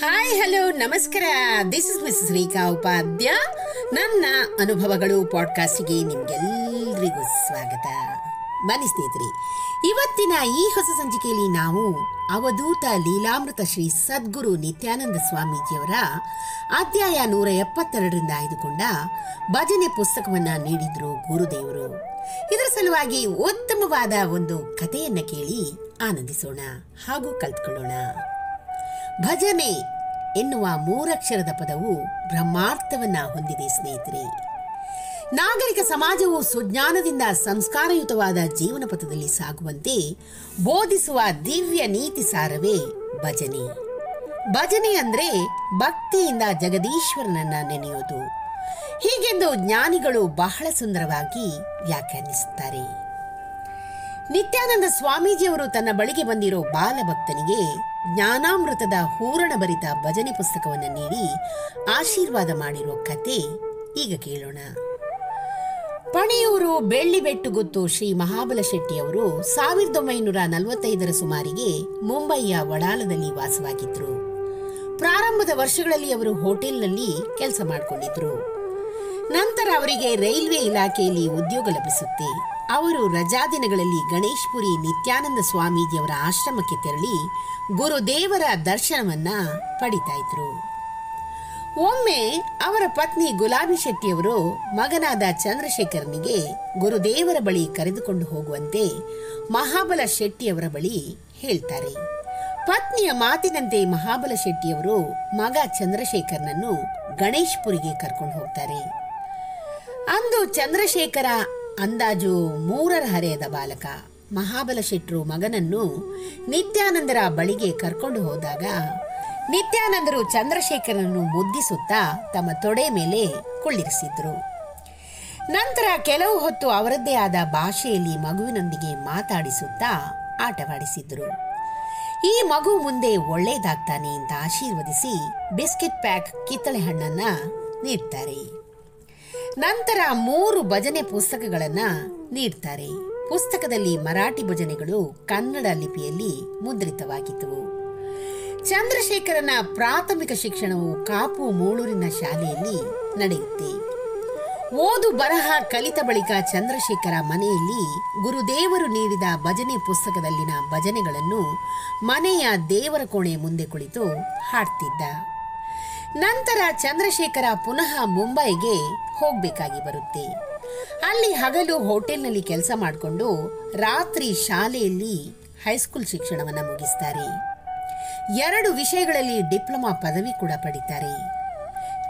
Hi hello ನಮಸ್ಕಾರ. This is miss Rekha Upadhya ನನ್ನ ಅನುಭವಗಳು ಪಾಡ್ಕಾಸ್ಟ್ಗೆ ನಿಮ್ಗೆಲ್ರಿಗೂ ಸ್ವಾಗತ. ಬನ್ನಿ ಸ್ನೇಹಿತರೆ, ಇವತ್ತಿನ ಈ ಹೊಸ ಸಂಚಿಕೆಯಲ್ಲಿ ನಾವು ಅವಧೂತ ಲೀಲಾಮೃತ ಶ್ರೀ ಸದ್ಗುರು ನಿತ್ಯಾನಂದ ಸ್ವಾಮೀಜಿಯವರ ಅಧ್ಯಾಯ ನೂರ ಎಪ್ಪತ್ತೆರಡರಿಂದ ಆಯ್ದುಕೊಂಡ ಭಜನೆ ಪುಸ್ತಕವನ್ನು ನೀಡಿದ್ರು ಗುರುದೇವರು. ಇದರ ಸಲುವಾಗಿ ಉತ್ತಮವಾದ ಒಂದು ಕಥೆಯನ್ನ ಕೇಳಿ ಆನಂದಿಸೋಣ ಹಾಗೂ ಕಲ್ತ್ಕೊಳ್ಳೋಣ. ಭಜನೆ ಎನ್ನುವ ಮೂರಕ್ಷರದ ಪದವು ಬ್ರಹ್ಮಾರ್ಥವನ್ನ ಹೊಂದಿದೆ, ಸ್ನೇಹಿತರೆ. ನಾಗರಿಕ ಸಮಾಜವು ಸುಜ್ಞಾನದಿಂದ ಸಂಸ್ಕಾರಯುತವಾದ ಜೀವನ ಪಥದಲ್ಲಿ ಸಾಗುವಂತೆ ಬೋಧಿಸುವ ದಿವ್ಯ ನೀತಿ ಸಾರವೇ ಭಜನೆ. ಭಜನೆ ಅಂದ್ರೆ ಭಕ್ತಿಯಿಂದ ಜಗದೀಶ್ವರನನ್ನ ನೆನೆಯೋದು. ಹೀಗೆಂದು ಜ್ಞಾನಿಗಳು ಬಹಳ ಸುಂದರವಾಗಿ ವ್ಯಾಖ್ಯಾನಿಸುತ್ತಾರೆ. ನಿತ್ಯಾನಂದ ಸ್ವಾಮೀಜಿಯವರು ತನ್ನ ಬಳಿಗೆ ಬಂದಿರೋ ಬಾಲಭಕ್ತನಿಗೆ ಜ್ಞಾನಾಮೃತದ ಹೂರಣ ಭರಿತ ಭಜನೆ ಪುಸ್ತಕವನ್ನು ನೀಡಿ ಆಶೀರ್ವಾದ ಮಾಡಿರೋ ಕತೆ ಈಗ ಕೇಳೋಣ. ಪಣೆಯೂರು ಬೆಳ್ಳಿಬೆಟ್ಟುಗುತ್ತು ಶ್ರೀ ಮಹಾಬಲ ಶೆಟ್ಟಿಯವರು ಸಾವಿರದ ಒಂಬೈನೂರ ನಲವತ್ತೈದರ ಸುಮಾರಿಗೆ ಮುಂಬಯಿಯ ವಡಾಲದಲ್ಲಿ ವಾಸವಾಗಿದ್ದರು ಪ್ರಾರಂಭದ ವರ್ಷಗಳಲ್ಲಿ ಅವರು ಹೋಟೆಲ್ನಲ್ಲಿ ಕೆಲಸ ಮಾಡಿಕೊಂಡಿದ್ರು. ನಂತರ ಅವರಿಗೆ ರೈಲ್ವೆ ಇಲಾಖೆಯಲ್ಲಿ ಉದ್ಯೋಗ ಲಭಿಸುತ್ತೆ. ಅವರು ರಜಾ ದಿನಗಳಲ್ಲಿ ಗಣೇಶ್ಪುರಿ ನಿತ್ಯಾನಂದ ಸ್ವಾಮೀಜಿಯವರ ಆಶ್ರಮಕ್ಕೆ ತೆರಳಿ ಗುರುದೇವರ ದರ್ಶನವನ್ನ ಪಡಿತಾ ಇದ್ರು. ಒಮ್ಮೆ ಅವರ ಪತ್ನಿ ಗುಲಾಬಿ ಶೆಟ್ಟಿಯವರು ಮಗನಾದ ಚಂದ್ರಶೇಖರನಿಗೆ ಗುರುದೇವರ ಬಳಿ ಕರೆದುಕೊಂಡು ಹೋಗುವಂತೆ ಮಹಾಬಲ ಶೆಟ್ಟಿಯವರ ಬಳಿ ಹೇಳ್ತಾರೆ. ಪತ್ನಿಯ ಮಾತಿನಂತೆ ಮಹಾಬಲ ಶೆಟ್ಟಿಯವರು ಮಗ ಚಂದ್ರಶೇಖರ್ನನ್ನು ಗಣೇಶ್ಪುರಿಗೆ ಕರ್ಕೊಂಡು ಹೋಗ್ತಾರೆ. ಅಂದು ಚಂದ್ರಶೇಖರ ಅಂದಾಜು ಮೂರರ ಹರೆಯದ ಬಾಲಕ ಮಹಾಬಲ ಶೆಟ್ರು ಮಗನನ್ನು ನಿತ್ಯಾನಂದರ ಬಳಿಗೆ ಕರ್ಕೊಂಡು ಹೋದಾಗ ನಿತ್ಯಾನಂದರು ಚಂದ್ರಶೇಖರನನ್ನು ಮುದ್ದಿಸುತ್ತಾ ತಮ್ಮ ತೊಡೆ ಮೇಲೆ ಕುಳ್ಳಿರಿಸಿದ್ರು. ನಂತರ ಕೆಲವು ಹೊತ್ತು ಅವರದ್ದೇ ಆದ ಭಾಷೆಯಲ್ಲಿ ಮಗುವಿನೊಂದಿಗೆ ಮಾತಾಡಿಸುತ್ತಾ ಆಟವಾಡಿಸಿದ್ರು. ಈ ಮಗು ಮುಂದೆ ಒಳ್ಳೆಯದಾಗ್ತಾನೆ ಅಂತ ಆಶೀರ್ವದಿಸಿ ಬಿಸ್ಕೆಟ್ ಪ್ಯಾಕ್ ಕಿತ್ತಳೆ ಹಣ್ಣನ್ನು ನೀಡ್ತಾರೆ. ನಂತರ ಮೂರು ಭಜನೆ ಪುಸ್ತಕಗಳನ್ನು ನೀಡ್ತಾರೆ. ಪುಸ್ತಕದಲ್ಲಿ ಮರಾಠಿ ಭಜನೆಗಳು ಕನ್ನಡ ಲಿಪಿಯಲ್ಲಿ ಮುದ್ರಿತವಾಗಿದ್ದವು ಚಂದ್ರಶೇಖರನ ಪ್ರಾಥಮಿಕ ಶಿಕ್ಷಣವು ಕಾಪು ಮೂಳೂರಿನ ಶಾಲೆಯಲ್ಲಿ ನಡೆಯುತ್ತೆ. ಓದು ಬರಹ ಕಲಿತ ಬಳಿಕ ಚಂದ್ರಶೇಖರ ಮನೆಯಲ್ಲಿ ಗುರುದೇವರು ನೀಡಿದ ಭಜನೆ ಪುಸ್ತಕದಲ್ಲಿನ ಭಜನೆಗಳನ್ನು ಮನೆಯ ದೇವರ ಕೋಣೆ ಮುಂದೆ ಕುಳಿತು ಹಾಡ್ತಿದ್ದ. ನಂತರ ಚಂದ್ರಶೇಖರ ಪುನಃ ಮುಂಬೈಗೆ ಹೋಗಬೇಕಾಗಿ ಬರುತ್ತೆ. ಅಲ್ಲಿ ಹಗಲು ಹೋಟೆಲ್ನಲ್ಲಿ ಕೆಲಸ ಮಾಡಿಕೊಂಡು ರಾತ್ರಿ ಶಾಲೆಯಲ್ಲಿ ಹೈಸ್ಕೂಲ್ ಶಿಕ್ಷಣವನ್ನು ಮುಗಿಸ್ತಾರೆ. ಎರಡು ವಿಷಯಗಳಲ್ಲಿ ಡಿಪ್ಲೊಮಾ ಪದವಿ ಕೂಡ ಪಡಿತಾರೆ.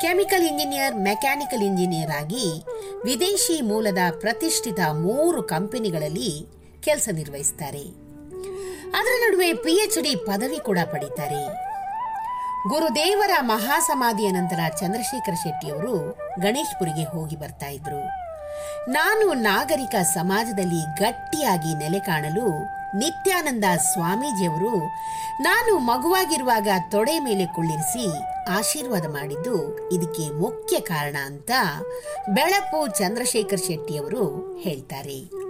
ಕೆಮಿಕಲ್ ಇಂಜಿನಿಯರ್, ಮೆಕ್ಯಾನಿಕಲ್ ಇಂಜಿನಿಯರ್ ಆಗಿ ವಿದೇಶಿ ಮೂಲದ ಪ್ರತಿಷ್ಠಿತ ಮೂರು ಕಂಪನಿಗಳಲ್ಲಿ ಕೆಲಸ ನಿರ್ವಹಿಸ್ತಾರೆ. ಅದರ ನಡುವೆ ಪಿ ಎಚ್ ಡಿ ಪದವಿ ಕೂಡ ಪಡಿತಾರೆ. ಗುರುದೇವರ ಮಹಾಸಮಾಧಿಯ ನಂತರ ಚಂದ್ರಶೇಖರ ಶೆಟ್ಟಿಯವರು ಗಣೇಶ್ಪುರಿಗೆ ಹೋಗಿ ಬರ್ತಾ ಇದ್ರು. ನಾನು ನಾಗರಿಕ ಸಮಾಜದಲ್ಲಿ ಗಟ್ಟಿಯಾಗಿ ನೆಲೆ ಕಾಣಲು ನಿತ್ಯಾನಂದ ಸ್ವಾಮೀಜಿಯವರು ನಾನು ಮಗುವಾಗಿರುವಾಗ ತೊಡೆ ಮೇಲೆ ಕುಳ್ಳಿರಿಸಿ ಆಶೀರ್ವಾದ ಮಾಡಿದ್ದು ಇದಕ್ಕೆ ಮುಖ್ಯ ಕಾರಣ ಅಂತ ಬೆಳಪು ಚಂದ್ರಶೇಖರ್ ಶೆಟ್ಟಿಯವರು ಹೇಳ್ತಾರೆ.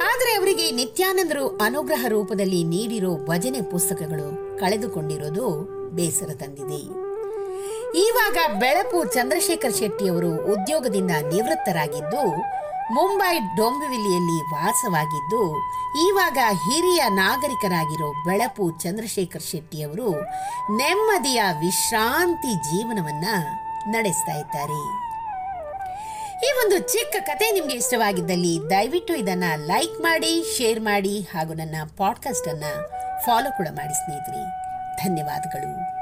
ಆದರೆ ಅವರಿಗೆ ನಿತ್ಯಾನಂದರು ಅನುಗ್ರಹ ರೂಪದಲ್ಲಿ ನೀಡಿರೋ ಭಜನೆ ಪುಸ್ತಕಗಳು ಕಳೆದುಕೊಂಡಿರೋದು ಬೇಸರ ತಂದಿದೆ. ಈವಾಗ ಬೆಳಪು ಚಂದ್ರಶೇಖರ್ ಶೆಟ್ಟಿಯವರು ಉದ್ಯೋಗದಿಂದ ನಿವೃತ್ತರಾಗಿದ್ದು, ಮುಂಬೈ ಡೊಂಬಿವಿಲಿಯಲ್ಲಿ ವಾಸವಾಗಿದ್ದು ಈವಾಗ ಹಿರಿಯ ನಾಗರಿಕರಾಗಿರೋ ಬೆಳಪು ಚಂದ್ರಶೇಖರ್ ಶೆಟ್ಟಿಯವರು ನೆಮ್ಮದಿಯ ವಿಶ್ರಾಂತಿ ಜೀವನವನ್ನ ನಡೆಸ್ತಾ ಇದ್ದಾರೆ. ಈ ಒಂದು ಚಿಕ್ಕ ಕತೆ ನಿಮಗೆ ಇಷ್ಟವಾಗಿದ್ದಲ್ಲಿ ದಯವಿಟ್ಟು ಇದನ್ನ ಲೈಕ್ ಮಾಡಿ, ಶೇರ್ ಮಾಡಿ ಹಾಗೂ ನನ್ನ ಪಾಡ್ಕಾಸ್ಟ್ ಅನ್ನ ಫಾಲೋ ಕೂಡ ಮಾಡಿ ಸ್ನೇಹಿತರೆ. ಧನ್ಯವಾದಗಳು.